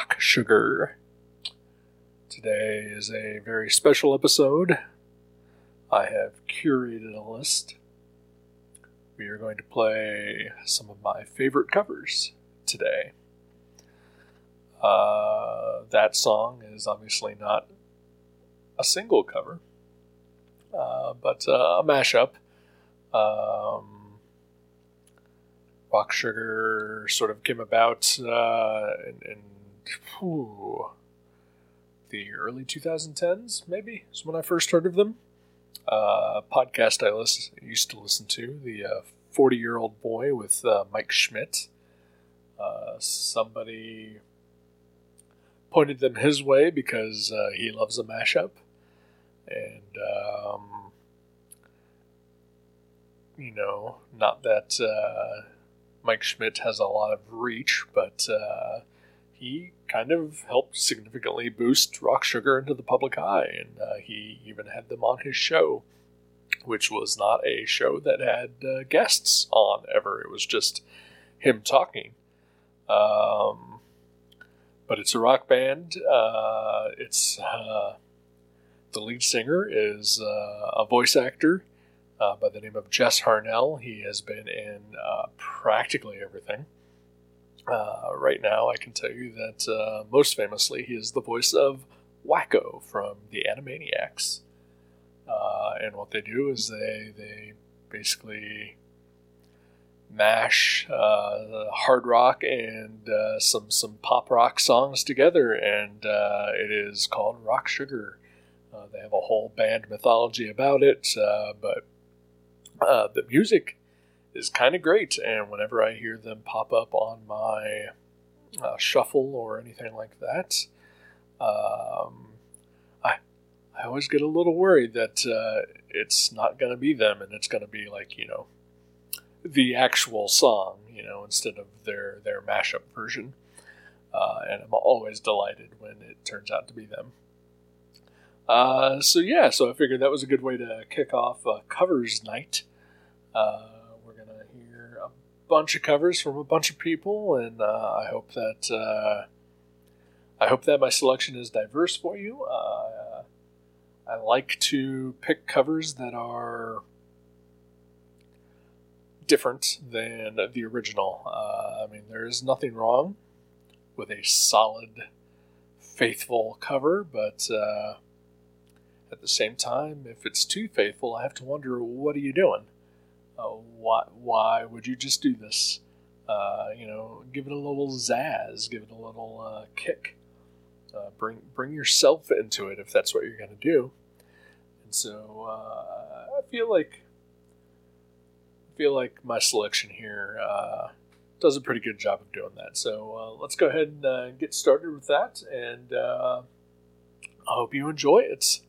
Rock Sugar. Today is a very special episode. I have curated a list. We are going to play some of my favorite covers today. Uh, that song is obviously not a single cover, uh, but uh, a mashup. Um, Rock Sugar sort of came about uh, in, in the early 2010s, maybe, is when I first heard of them. Uh, podcast I listen, used to listen to, the 40 uh, year old boy with uh, Mike Schmidt. Uh, somebody pointed them his way because uh, he loves a mashup. And, um, you know, not that Mike Schmidt has a lot of reach, but uh, he kind of helped significantly boost Rock Sugar into the public eye, and uh, he even had them on his show, which was not a show that had uh, guests on ever. It was just him talking. Um, but it's a rock band. Uh, it's uh, the lead singer is uh, a voice actor uh, by the name of Jess Harnell. He has been in practically everything. Uh, right now, I can tell you that uh, most famously, he is the voice of Wakko from the Animaniacs. Uh, and what they do is they they basically mash uh, hard rock and some some pop rock songs together, and it is called Rock Sugar. they have a whole band mythology about it, but uh, the music is kind of great, and whenever I hear them pop up on my uh, shuffle or anything like that, um, I I always get a little worried that uh, it's not going to be them, and it's going to be like you know the actual song, you know, instead of their their mashup version. Uh, and I'm always delighted when it turns out to be them. Uh, so yeah, so I figured that was a good way to kick off uh, covers night. Uh, we're gonna hear a bunch of covers from a bunch of people, and uh, I hope that uh, I hope that my selection is diverse for you. Uh, I like to pick covers that are different than the original. Uh, I mean, there is nothing wrong with a solid, faithful cover, but uh, at the same time, if it's too faithful, I have to wonder what are you doing? Uh, why, why would you just do this? Uh, you know, give it a little zazz, give it a little uh, kick. Uh, bring bring yourself into it if that's what you're going to do. And so uh, I feel like I feel like my selection here uh, does a pretty good job of doing that. So let's go ahead and get started with that, and I hope you enjoy it.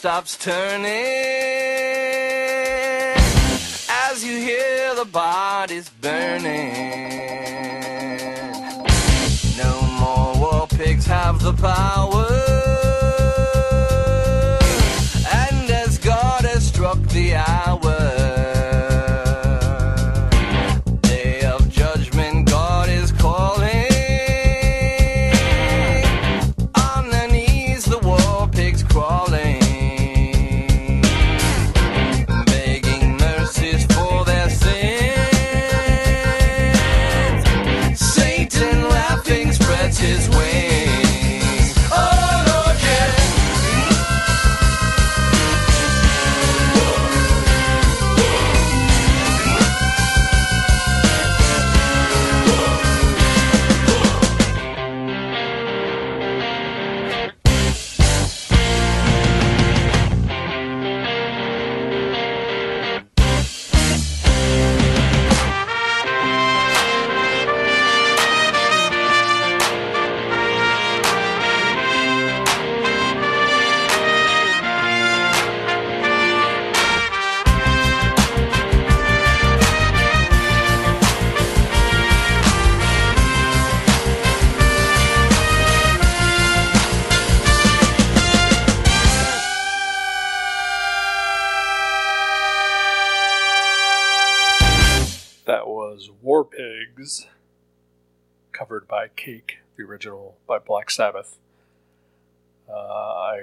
Stops turning as you hear the bodies burning. No more war pigs have the power, Cake, the original by Black Sabbath. Uh, I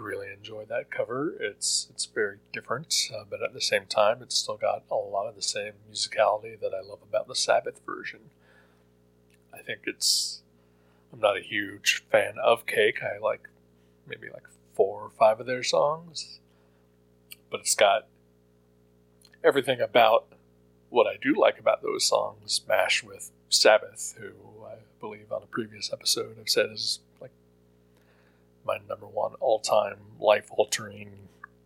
really enjoy that cover. It's it's very different, uh, but at the same time, it's still got a lot of the same musicality that I love about the Sabbath version. I think it's. I'm not a huge fan of Cake. I like maybe like four or five of their songs, but it's got everything about what I do like about those songs mashed with Sabbath, who believe on a previous episode I've said is like my number one all time life altering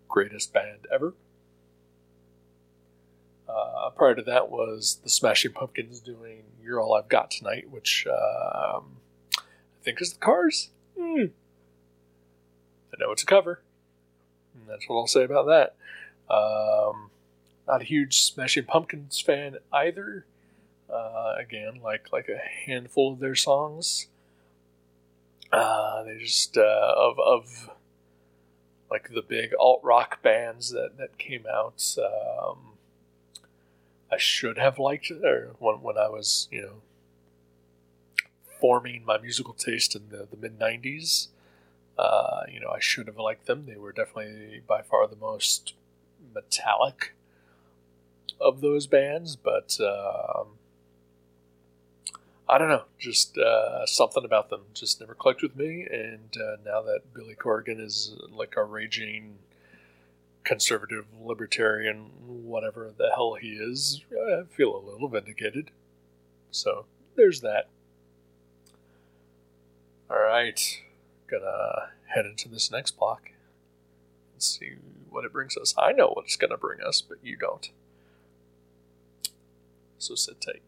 greatest band ever. Uh, prior to that was the Smashing Pumpkins doing You're All I've Got Tonight, which um, I think is the Cars. Hmm. I know it's a cover. And that's what I'll say about that. Um, not a huge Smashing Pumpkins fan either. Uh, again, like like a handful of their songs. Uh, they just uh, of of like the big alt rock bands that that came out. Um, I should have liked it, or when when I was you know forming my musical taste in the, the mid '90s. Uh, you know, I should have liked them. They were definitely by far the most metallic of those bands, but um, I don't know, just uh, something about them just never clicked with me. And uh, now that Billy Corgan is like a raging conservative, libertarian, whatever the hell he is, I feel a little vindicated. So there's that. All right, gonna head into this next block and see what it brings us. I know what it's gonna bring us, but you don't. So sit tight.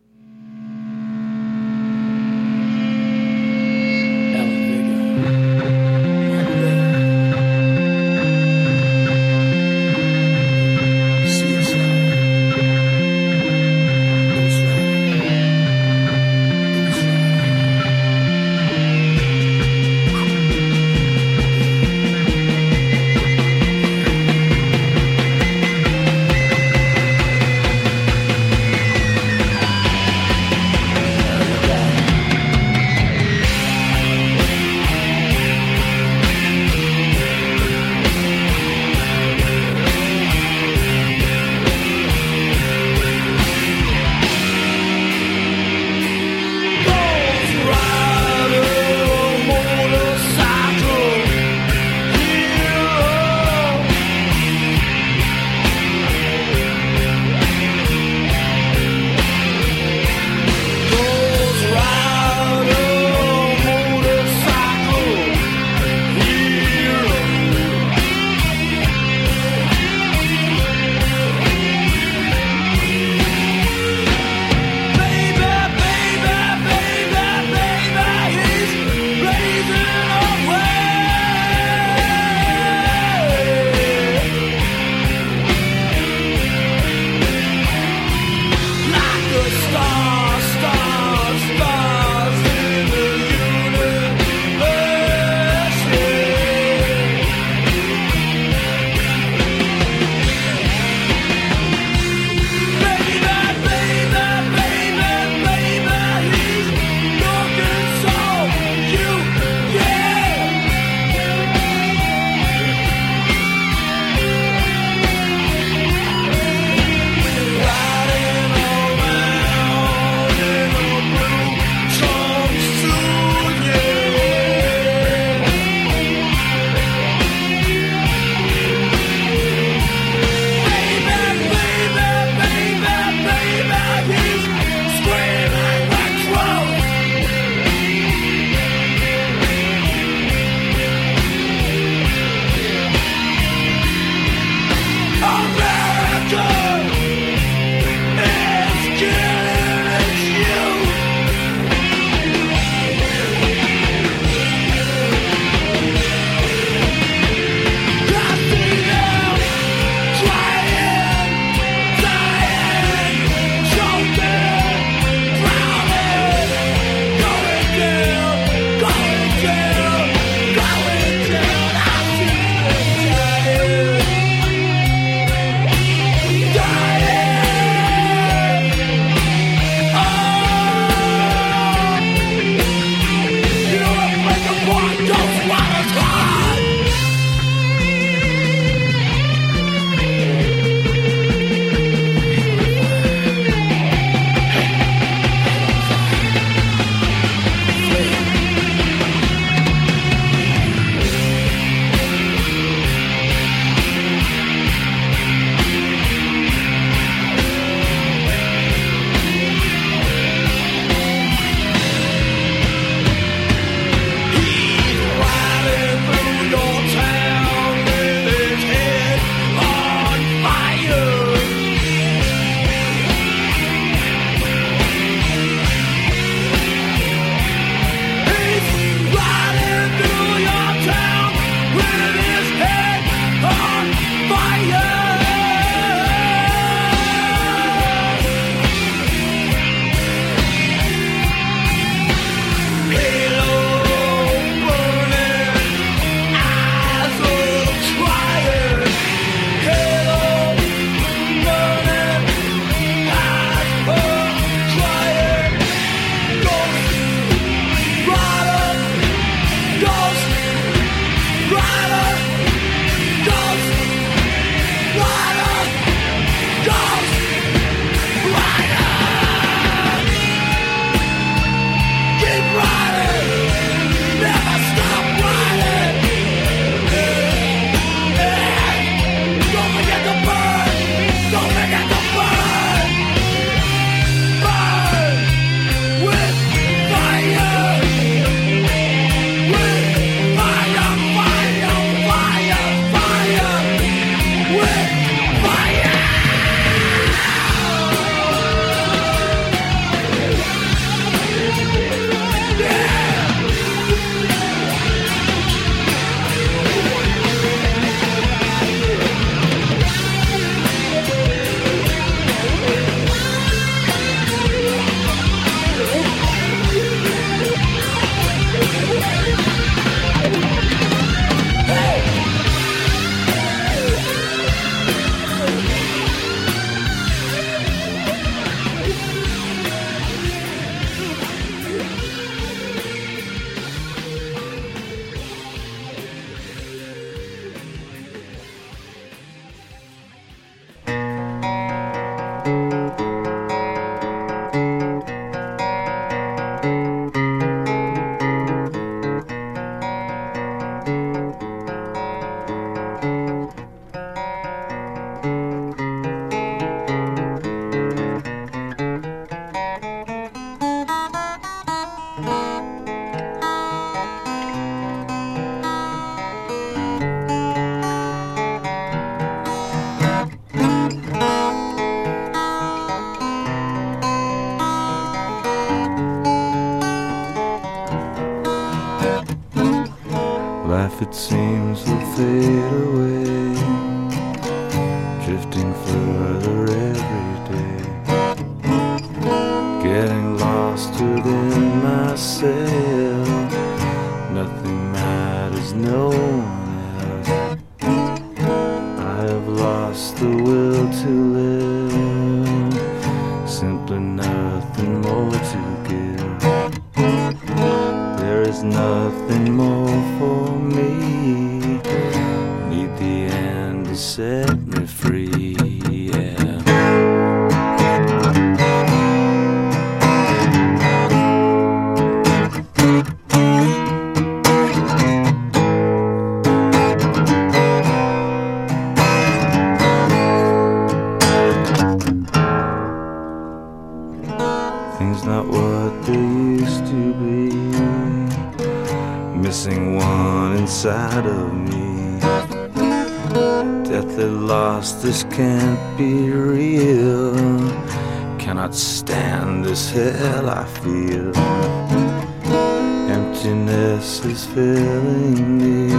is filling me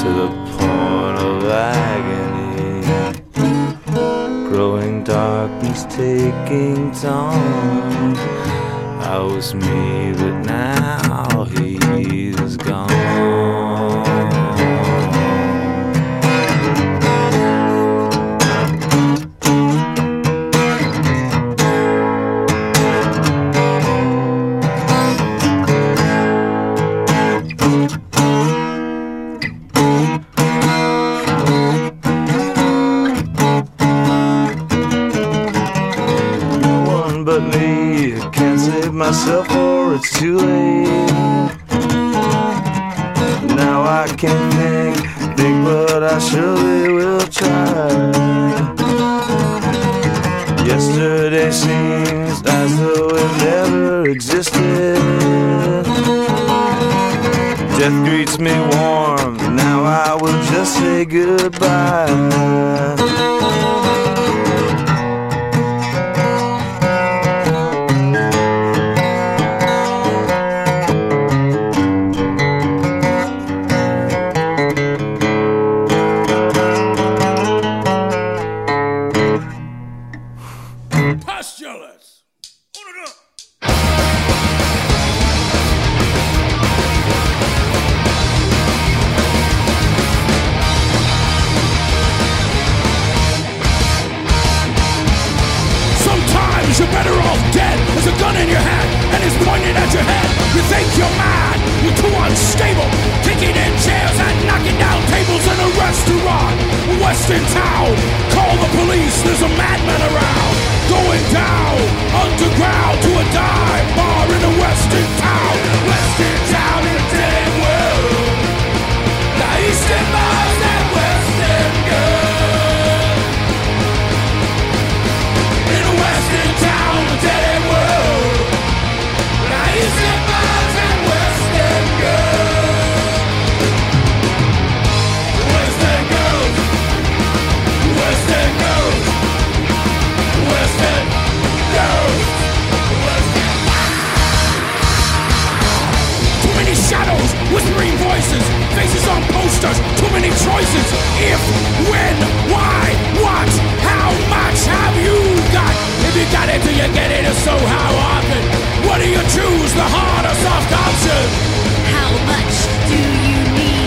to the point of agony growing darkness taking time. I was me, I can't think, think, but I surely will try. Yesterday seems as though it never existed. Death greets me warm, now I will just say goodbye. Western town, call the police, there's a madman around. Going down, underground to a dive bar in a western town. Western town in a dead world. The eastern shadows, voices, faces on posters, too many choices. If, when, why, what, how much have you got? If you got it, do you get it? If so, how often? What do you choose, the hard or soft option? How much do you need?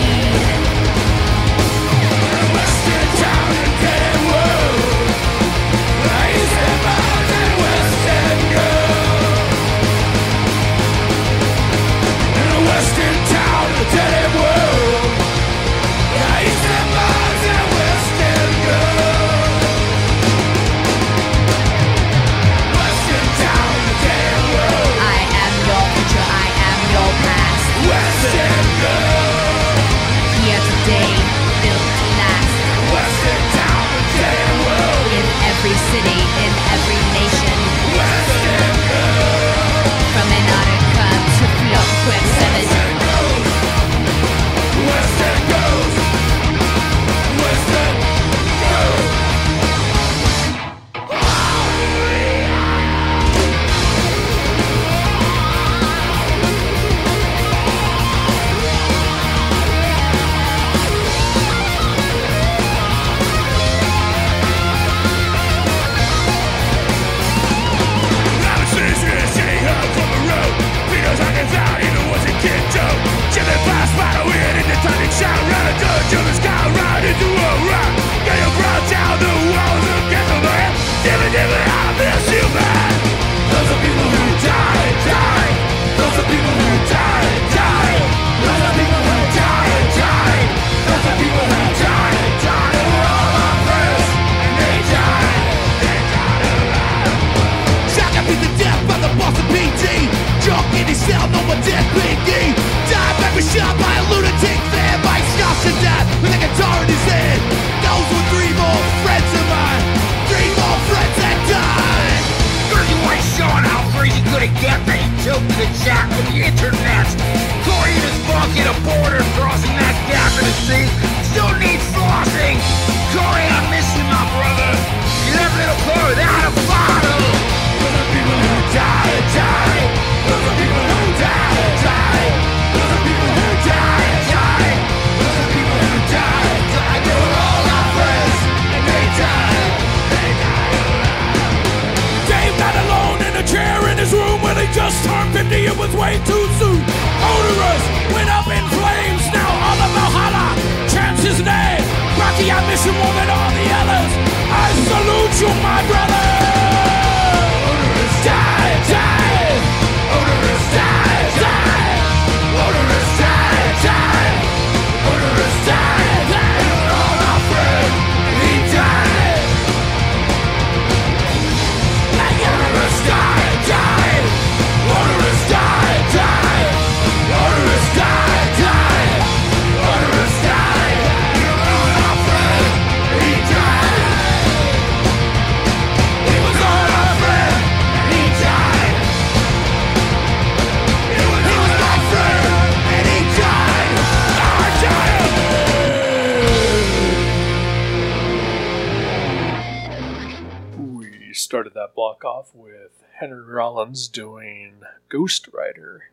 Block off with Henry Rollins doing Ghost Rider.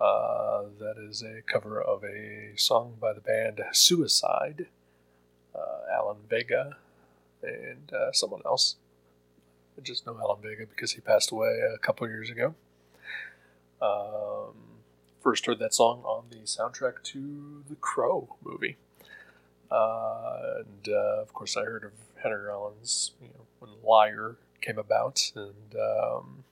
Uh, that is a cover of a song by the band Suicide, uh, Alan Vega, and uh, someone else. I just know Alan Vega because he passed away a couple years ago. Um, first heard that song on the soundtrack to the Crow movie. Uh, and uh, of course, I heard of Henry Rollins, you know, when Liar came about, and um,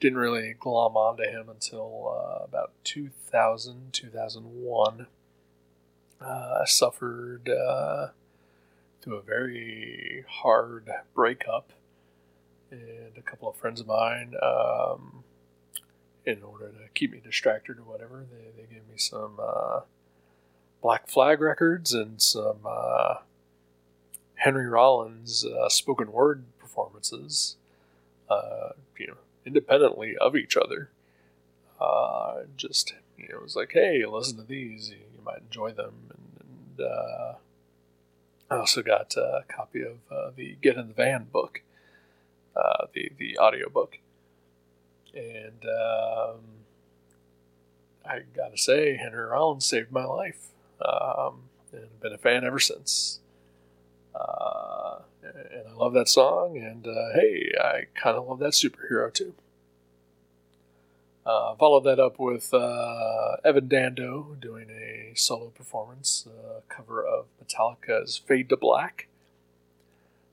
didn't really glom onto him until uh, about 2000, 2001. Uh, I suffered uh, through a very hard breakup, and a couple of friends of mine, um, in order to keep me distracted or whatever, they, they gave me some. Uh, Black Flag Records and some uh, Henry Rollins uh, spoken word performances, uh, you know, independently of each other. Uh, just you know, it was like, hey, listen to these, you, you might enjoy them. And, and uh, I also got a copy of uh, the Get in the Van book, uh, the the audio book, and um, I gotta say, Henry Rollins saved my life um, and been a fan ever since. Uh, and I love that song, and uh, hey, I kind of love that superhero too. Uh, followed that up with uh, Evan Dando doing a solo performance, uh, cover of Metallica's Fade to Black.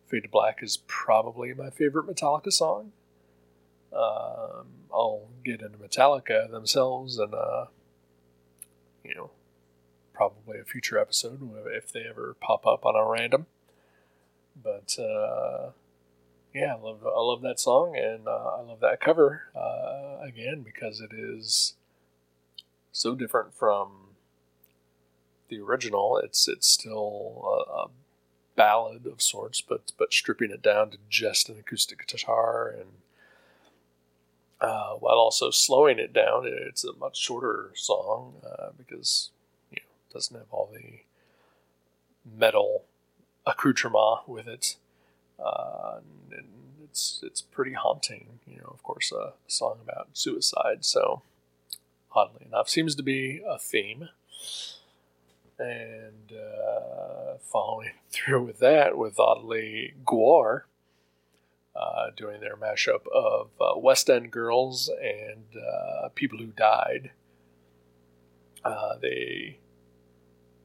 Fade to Black is probably my favorite Metallica song. Um, I'll get into Metallica themselves and, uh, you know, probably a future episode if they ever pop up on a random. But uh, yeah, I love I love that song and uh, I love that cover uh, again because it is so different from the original. It's it's still a, a ballad of sorts, but but stripping it down to just an acoustic guitar and uh, while also slowing it down. It's a much shorter song uh, because doesn't have all the metal accoutrement with it. Uh, and it's it's pretty haunting, you know. Of course, a song about suicide, so oddly enough, seems to be a theme. And uh, following through with that, with oddly Gwar uh, doing their mashup of uh, West End Girls and uh, People Who Died. Uh, they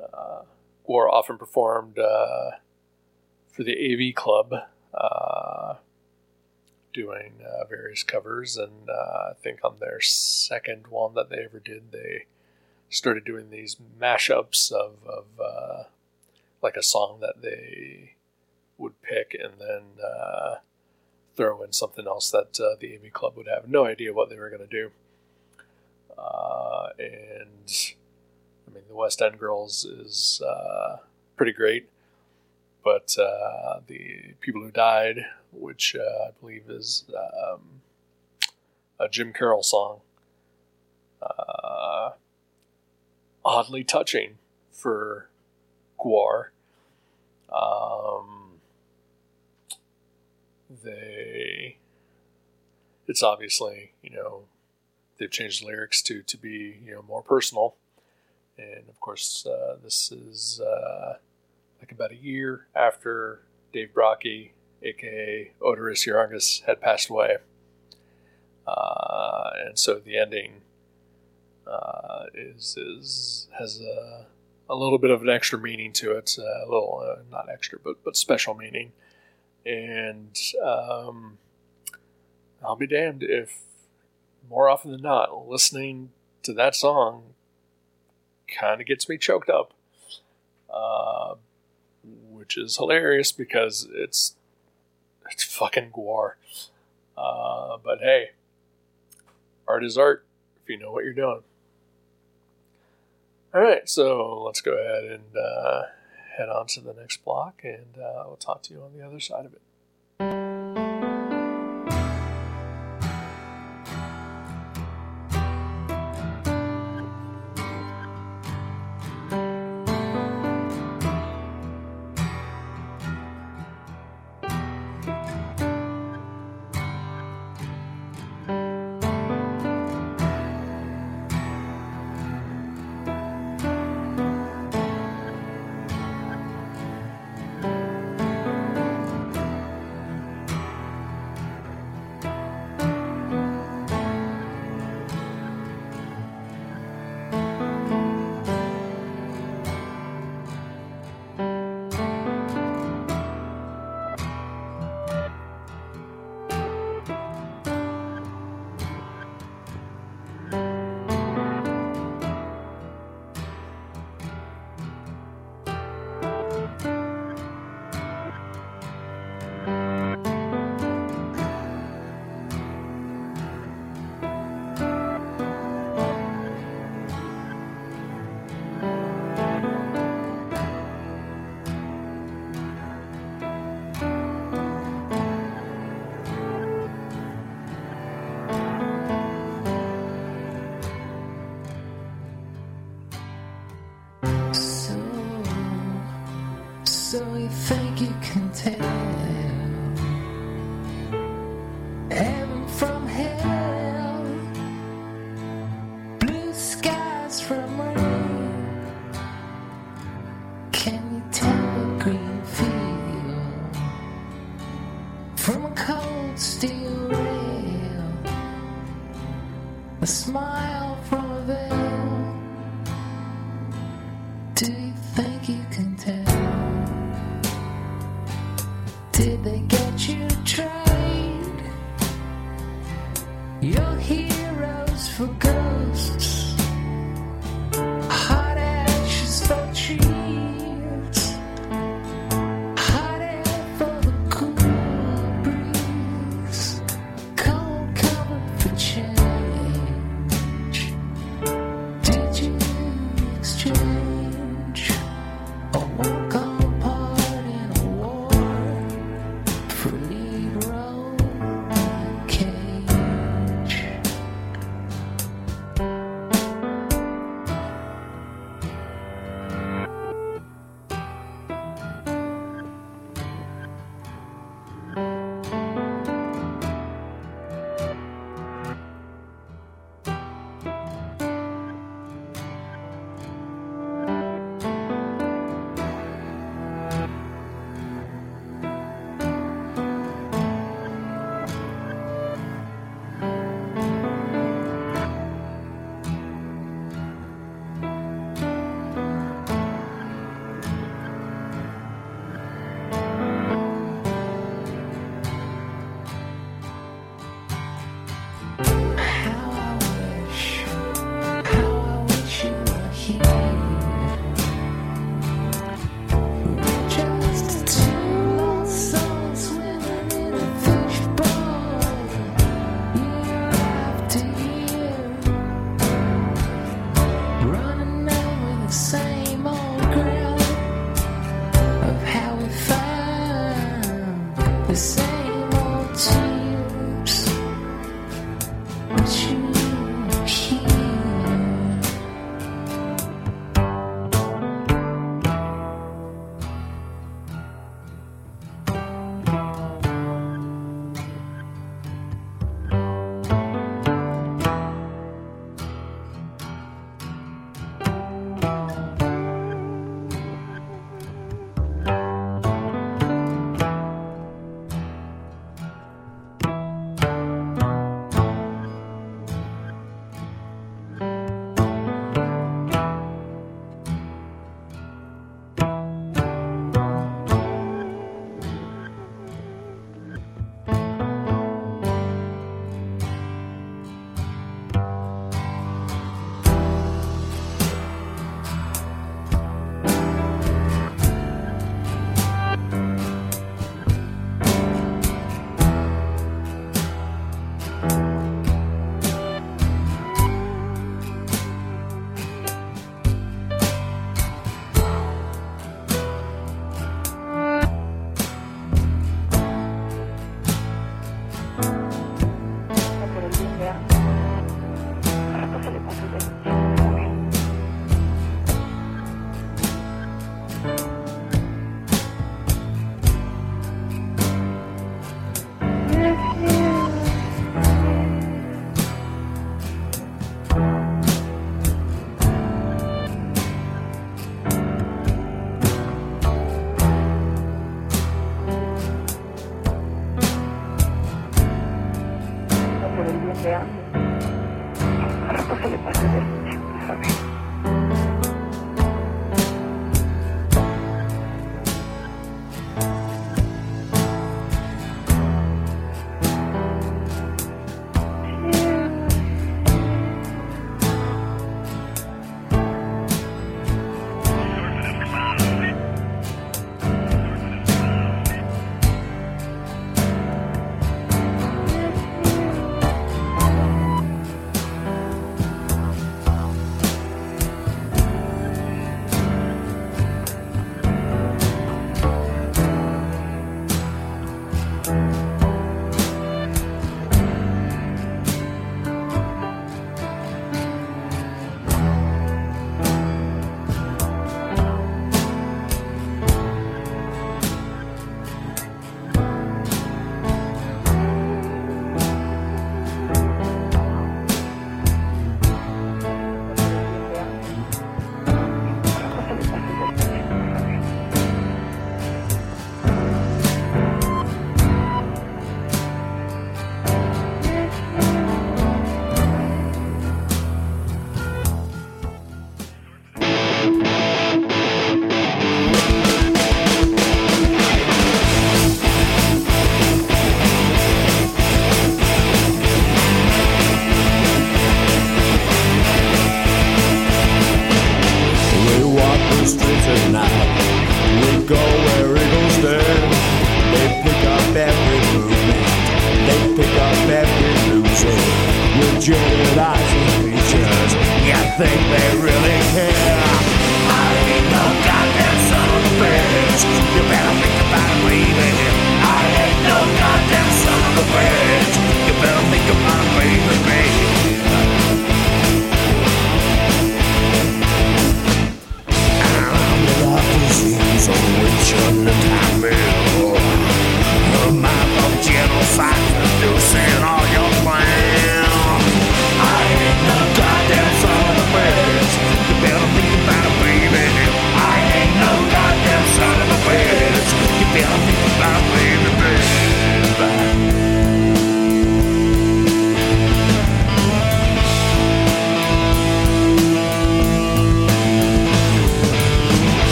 uh, or often performed for the AV Club, uh, doing uh, various covers. And uh, I think on their second one that they ever did, they started doing these mashups of, of uh, like a song that they would pick and then throw in something else that the AV Club would have no idea what they were going to do. and I mean, the West End Girls is uh, pretty great, but uh, the People Who Died, which uh, I believe is um, a Jim Carroll song, uh, oddly touching for Gwar. Um, they, it's obviously you know they've changed the lyrics to to be you know more personal, and of course uh, this is about a year after Dave Brockie, aka Oderus Urungus, had passed away, uh, and so the ending uh, is is has a a little bit of an extra meaning to it, uh, a little uh, not extra, but but special meaning, and um, I'll be damned if more often than not listening to that song kind of gets me choked up, uh, which is hilarious because it's it's fucking Gwar. Uh, but hey, art is art if you know what you're doing. All right, so let's go ahead and uh, head on to the next block, and uh, we'll talk to you on the other side of it. You're heroes for ghosts,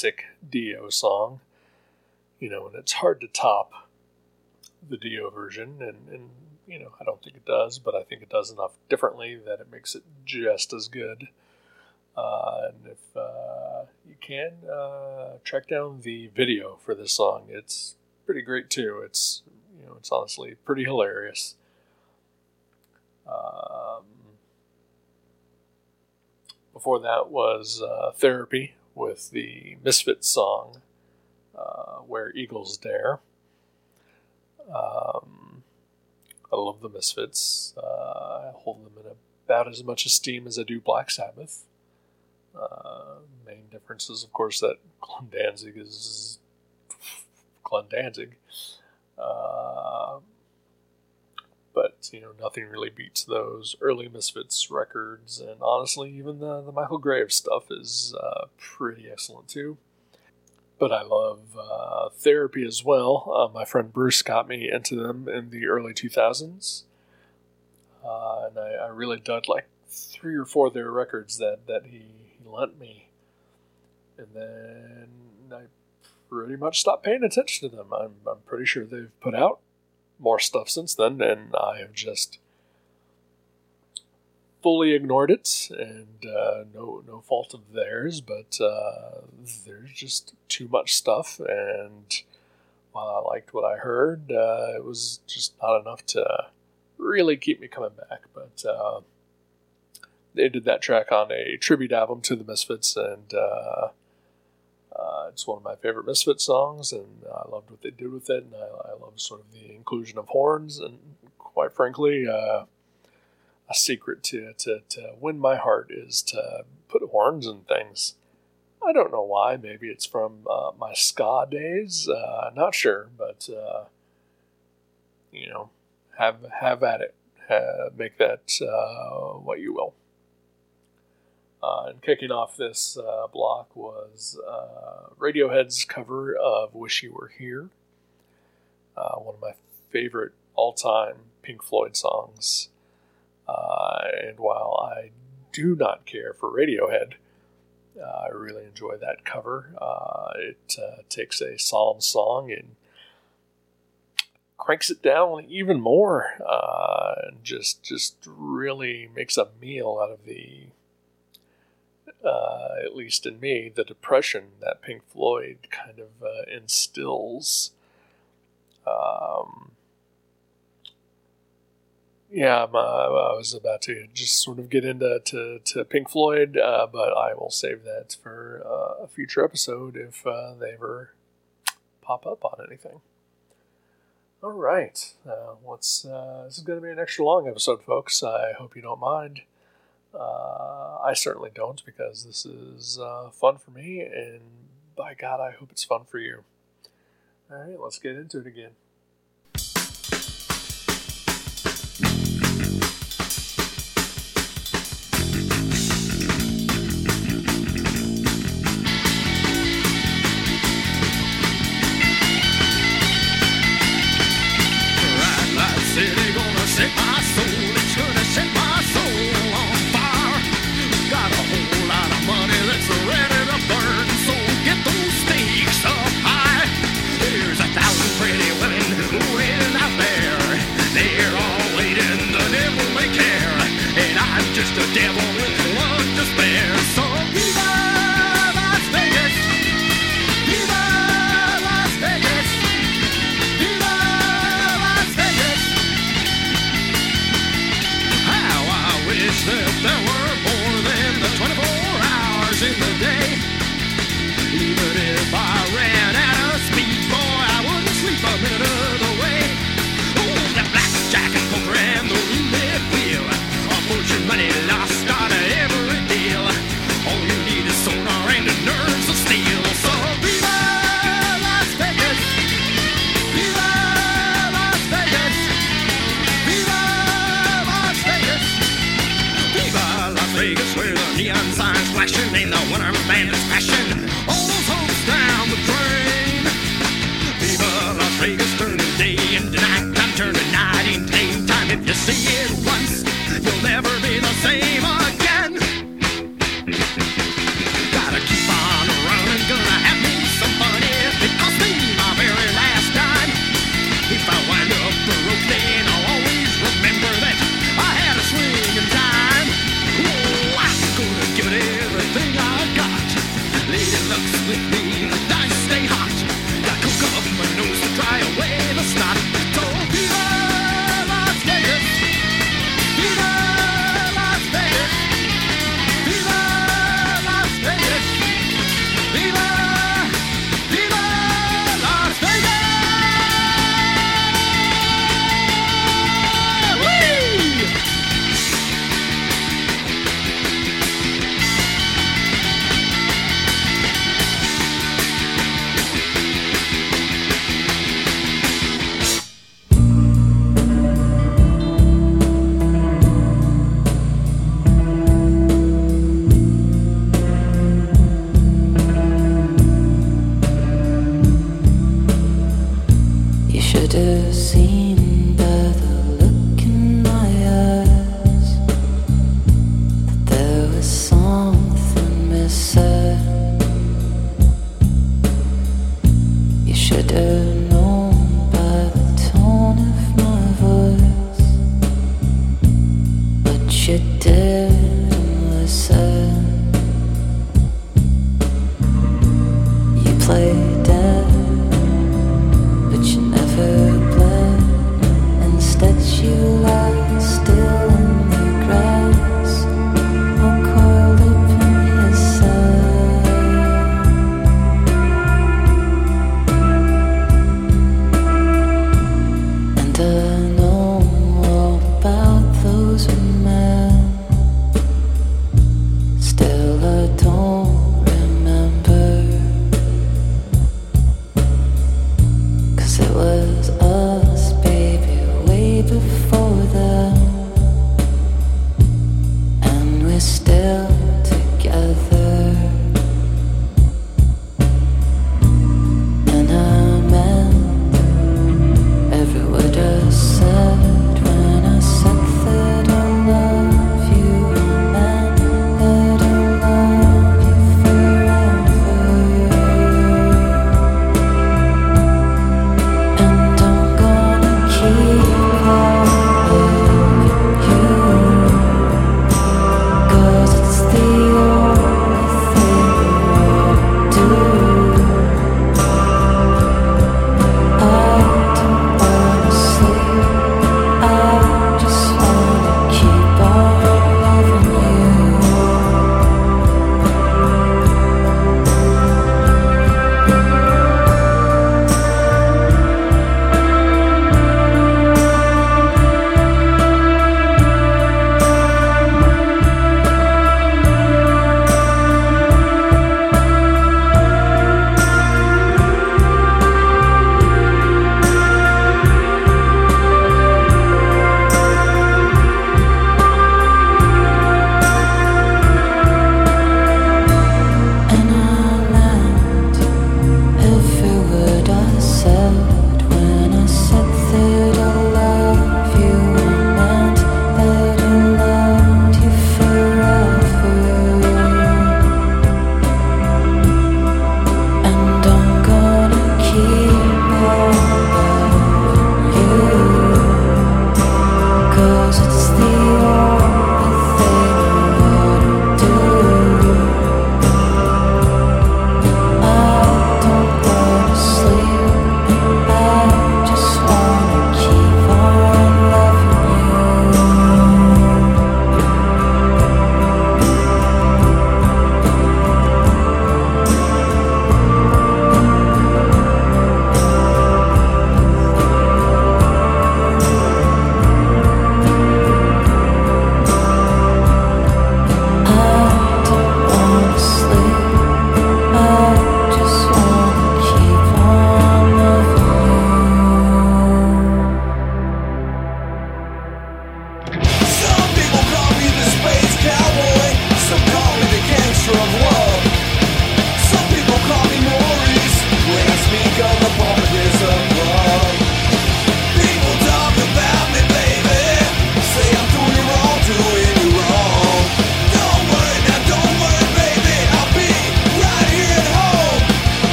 classic Dio song. You know, and it's hard to top the Dio version, and, and you know, I don't think it does, but I think it does enough differently that it makes it just as good. Uh, and if uh, you can, uh, track down the video for this song. It's pretty great too. It's you know, it's honestly pretty hilarious. Um, before that was uh, Therapy with the Misfits song, uh, Where Eagles Dare. Um, I love the Misfits. Uh, I hold them in about as much esteem as I do Black Sabbath. Uh, main difference is, of course, that Glenn Danzig is Glenn Danzig. Uh, but you know, nothing really beats those early Misfits records, and honestly, even the the Michael Graves stuff is uh, pretty excellent too. But I love uh, Therapy as well. Uh, my friend Bruce got me into them in the early 2000s, uh, and I, I really dug like three or four of their records that that he, he lent me, and then I pretty much stopped paying attention to them. I'm I'm pretty sure they've put out more stuff since then, and I have just fully ignored it, and uh, no no fault of theirs, but uh, there's just too much stuff, and while I liked what I heard, uh, it was just not enough to really keep me coming back. But uh, they did that track on a tribute album to the Misfits, and uh, it's one of my favorite Misfits songs, and I loved what they did with it, and I, I love sort of the inclusion of horns, and quite frankly, uh, a secret to, to, to win my heart is to put horns in things. I don't know why. Maybe it's from uh, my ska days. Uh, not sure, but uh, you know, have have at it. Uh, make that what you will. Uh, and kicking off this uh, block was uh, Radiohead's cover of "Wish You Were Here," uh, one of my favorite all-time Pink Floyd songs. Uh, and while I do not care for Radiohead, uh, I really enjoy that cover. It takes a solemn song and cranks it down even more, and just just really makes a meal out of the, uh, at least in me, the depression that Pink Floyd kind of uh, instills. Um, yeah, I'm, uh, I was about to just sort of get into to, to Pink Floyd, uh, but I will save that for uh, a future episode if uh, they ever pop up on anything. All right, uh, what's uh, this is going to be an extra long episode, folks. I hope you don't mind. Uh, I certainly don't because this is uh, fun for me, and by God, I hope it's fun for you. All right, let's get into it again.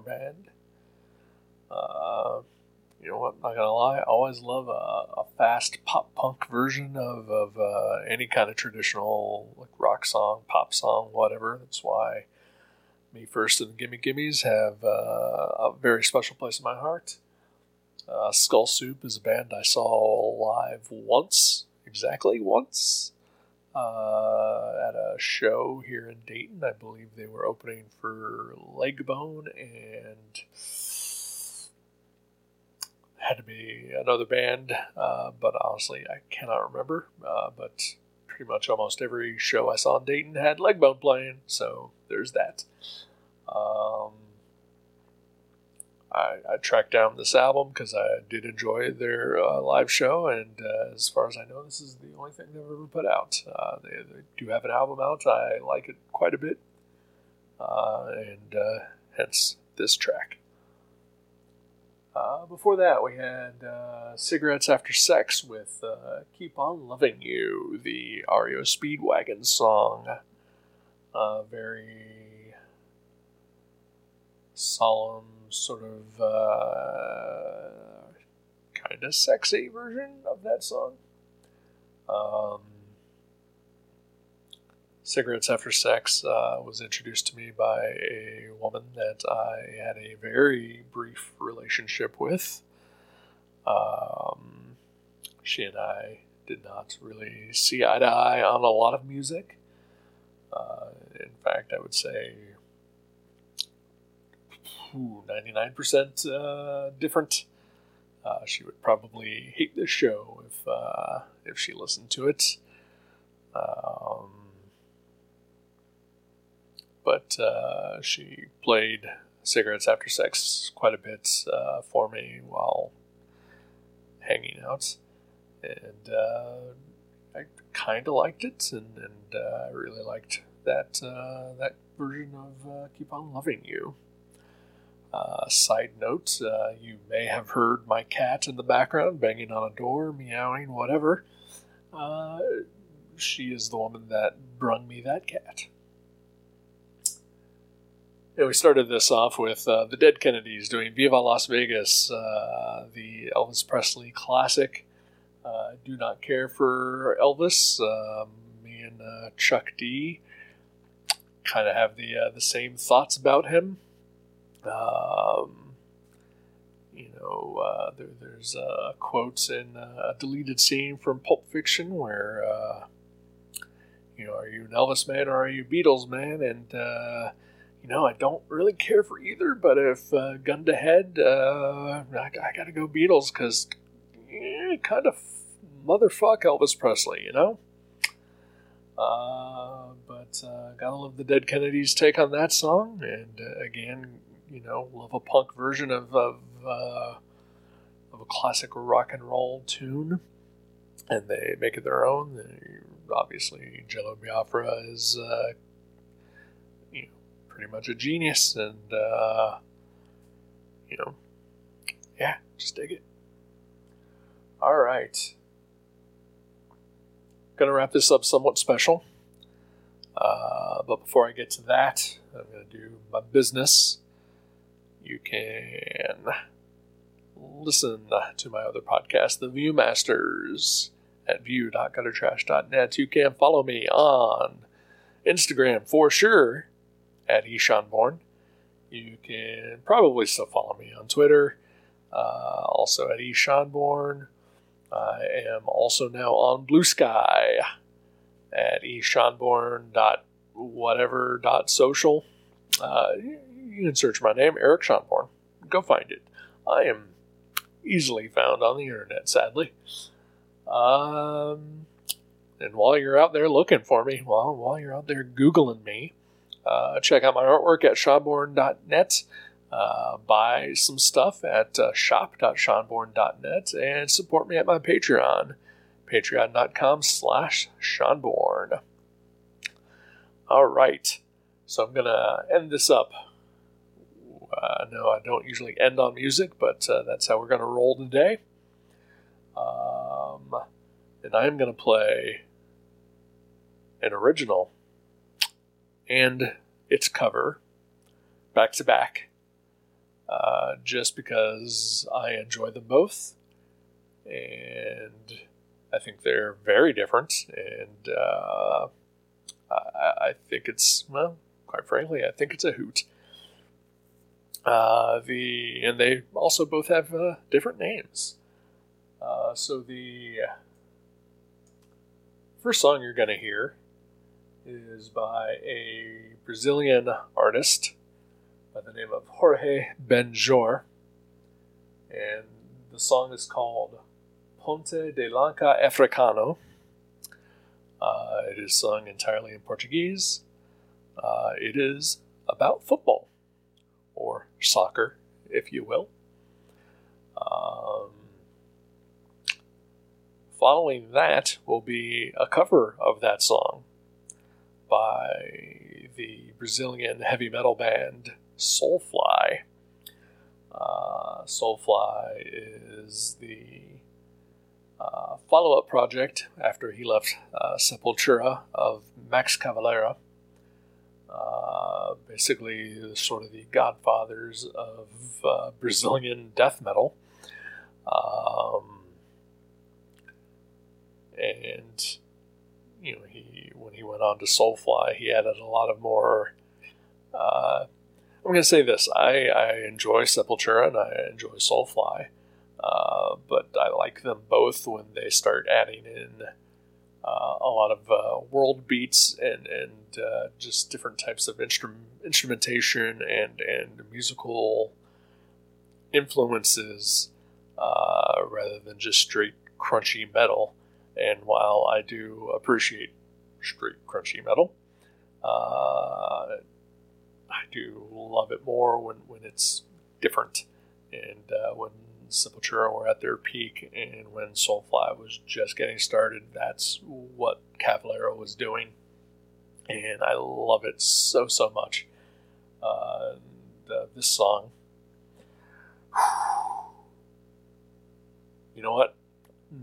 Band. Uh, you know what? Not gonna lie, I always love a, a fast pop punk version of, of uh, any kind of traditional like rock song, pop song, whatever. That's why Me First and the Gimme Gimmes have uh, a very special place in my heart. Uh, Skull Soup is a band I saw live once, exactly once, uh, at a show here in Dayton. I believe they were opening for Legbone and had to be another band, uh, but honestly, I cannot remember. Uh, but pretty much almost every show I saw in Dayton had Legbone playing, so there's that. Um, I, I tracked down this album because I did enjoy their uh, live show, and uh, as far as I know, this is the only thing they've ever put out. Uh, they, they do have an album out. I like it quite a bit, uh, and uh, hence this track. Uh, before that, we had Cigarettes After Sex with Keep On Loving You, the REO Speedwagon song. very solemn, sort of uh, kind of sexy version of that song. Um, Cigarettes After Sex uh, was introduced to me by a woman that I had a very brief relationship with. Um, she and I did not really see eye to eye on a lot of music. Uh, in fact, I would say ooh, 99% uh, different. Uh, she would probably hate this show if uh, if she listened to it. Um, but uh, she played Cigarettes After Sex quite a bit uh, for me while hanging out. And uh, I kind of liked it, and, and I really liked that, that version of Keep On Loving You. Uh, side note, uh, you may have heard my cat in the background banging on a door, meowing, whatever. Uh, she is the woman that brung me that cat. And we started this off with uh, the Dead Kennedys doing Viva Las Vegas, uh, the Elvis Presley classic. Do not care for Elvis. Um, me and Chuck D kind of have the the same thoughts about him. Um, you know, uh, there, there's uh, quotes in a deleted scene from Pulp Fiction where, uh, you know, are you an Elvis man or are you Beatles man? And, uh, you know, I don't really care for either, but if uh, gun to head, uh, I, I got to go Beatles because eh, kind of motherfuck Elvis Presley, you know? Uh, but uh, gotta love the Dead Kennedys' take on that song, and uh, again, you know, love a punk version of of, uh, of a classic rock and roll tune, and they make it their own. They, obviously, Jello Biafra is, uh, you know, pretty much a genius, and uh, you know, yeah, just dig it. All right, gonna wrap this up somewhat special. Uh, but before I get to that, I'm going to do my business you can listen to my other podcast, The Viewmasters, at view.guttertrash.net. You can follow me on Instagram for sure at eschonborn. You can probably still follow me on Twitter, uh, also at eschonborn. I am also now on Bluesky at eschonborn.whatever.social. Uh, you can search my name, Eric Schonborn. Go find it. I am easily found on the internet, sadly. Um, and while you're out there looking for me, well, while you're out there Googling me, uh, check out my artwork at schonborn.net. Uh, buy some stuff at uh, shop.schonborn.net and support me at my Patreon, patreon.com slash schonborn. All right, so I'm going to end this up uh, know I don't usually end on music, but uh, that's how we're going to roll today. Um, and I'm going to play an original and its cover back to back, uh, just because I enjoy them both, and I think they're very different, and uh, I, I think it's well, quite frankly, I think it's a hoot. Uh, the and they also both have uh, different names. Uh, so the first song you're going to hear is by a Brazilian artist by the name of Jorge Benjor, and the song is called Ponte de Lanca Africano. Uh, it is sung entirely in Portuguese. Uh, it is about football, or soccer, if you will. Um, following that will be a cover of that song by the Brazilian heavy metal band Soulfly. Uh, Soulfly is the uh, follow up project after he left uh, Sepultura of Max Cavalera. Uh, basically, sort of the godfathers of uh, Brazilian death metal. Um, and you know, he when he went on to Soulfly, he added a lot of more. Uh, I'm going to say this: I, I enjoy Sepultura and I enjoy Soulfly, uh, but I like them both when they start adding in uh, a lot of uh, world beats and and uh, just different types of instrum- instrumentation and and musical influences uh, rather than just straight crunchy metal. And while I do appreciate straight crunchy metal, uh, I do love it more when, when it's different. And uh, when Sepultura were at their peak and when Soulfly was just getting started, that's what Cavalera was doing. And I love it so, so much. Uh, the, this song. You know what?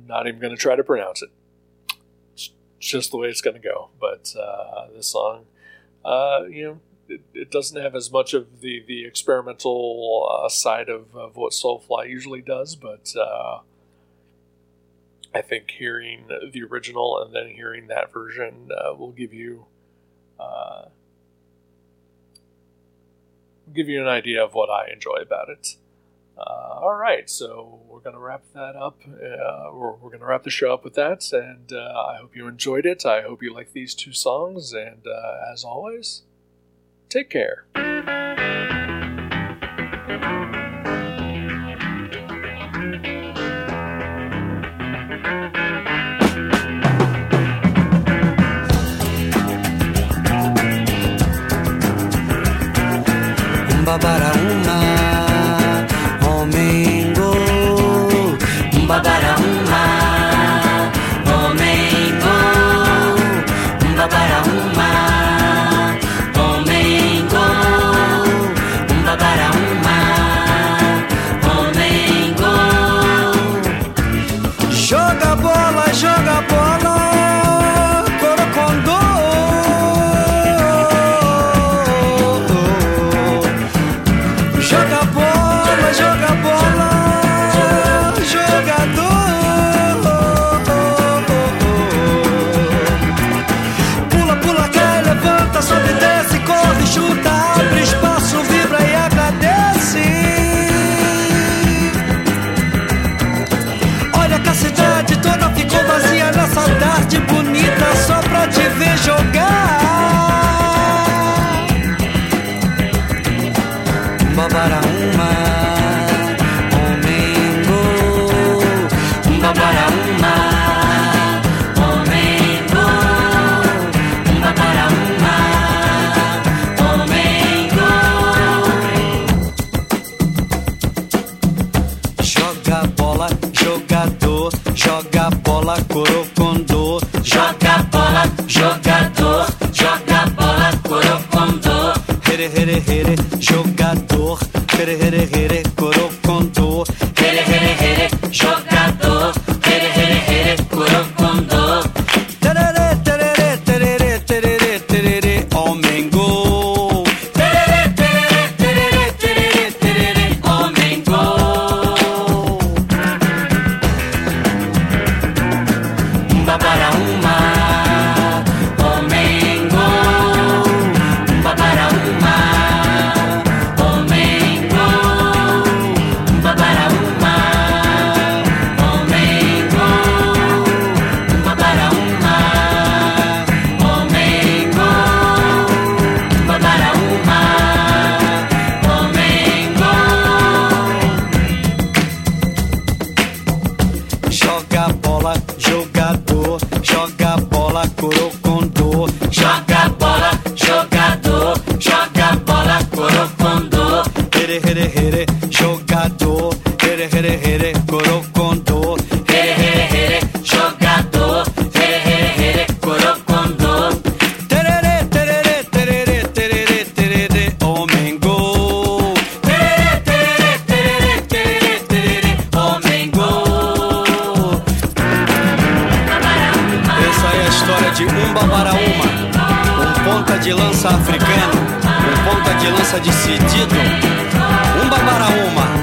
Not even going to try to pronounce it. It's just the way it's going to go. But uh, this song, uh, you know, it, it doesn't have as much of the the experimental uh, side of, of what Soulfly usually does, but uh, I think hearing the original and then hearing that version uh, will give you uh, give you an idea of what I enjoy about it. Uh, all right, so we're to wrap that up. Uh, we're we're to wrap the show up with that, and I hope you enjoyed it. I hope you like these two songs, and as always, take care. samba para uma, um ponta de lança africano, um ponta de lança decidido, um para uma.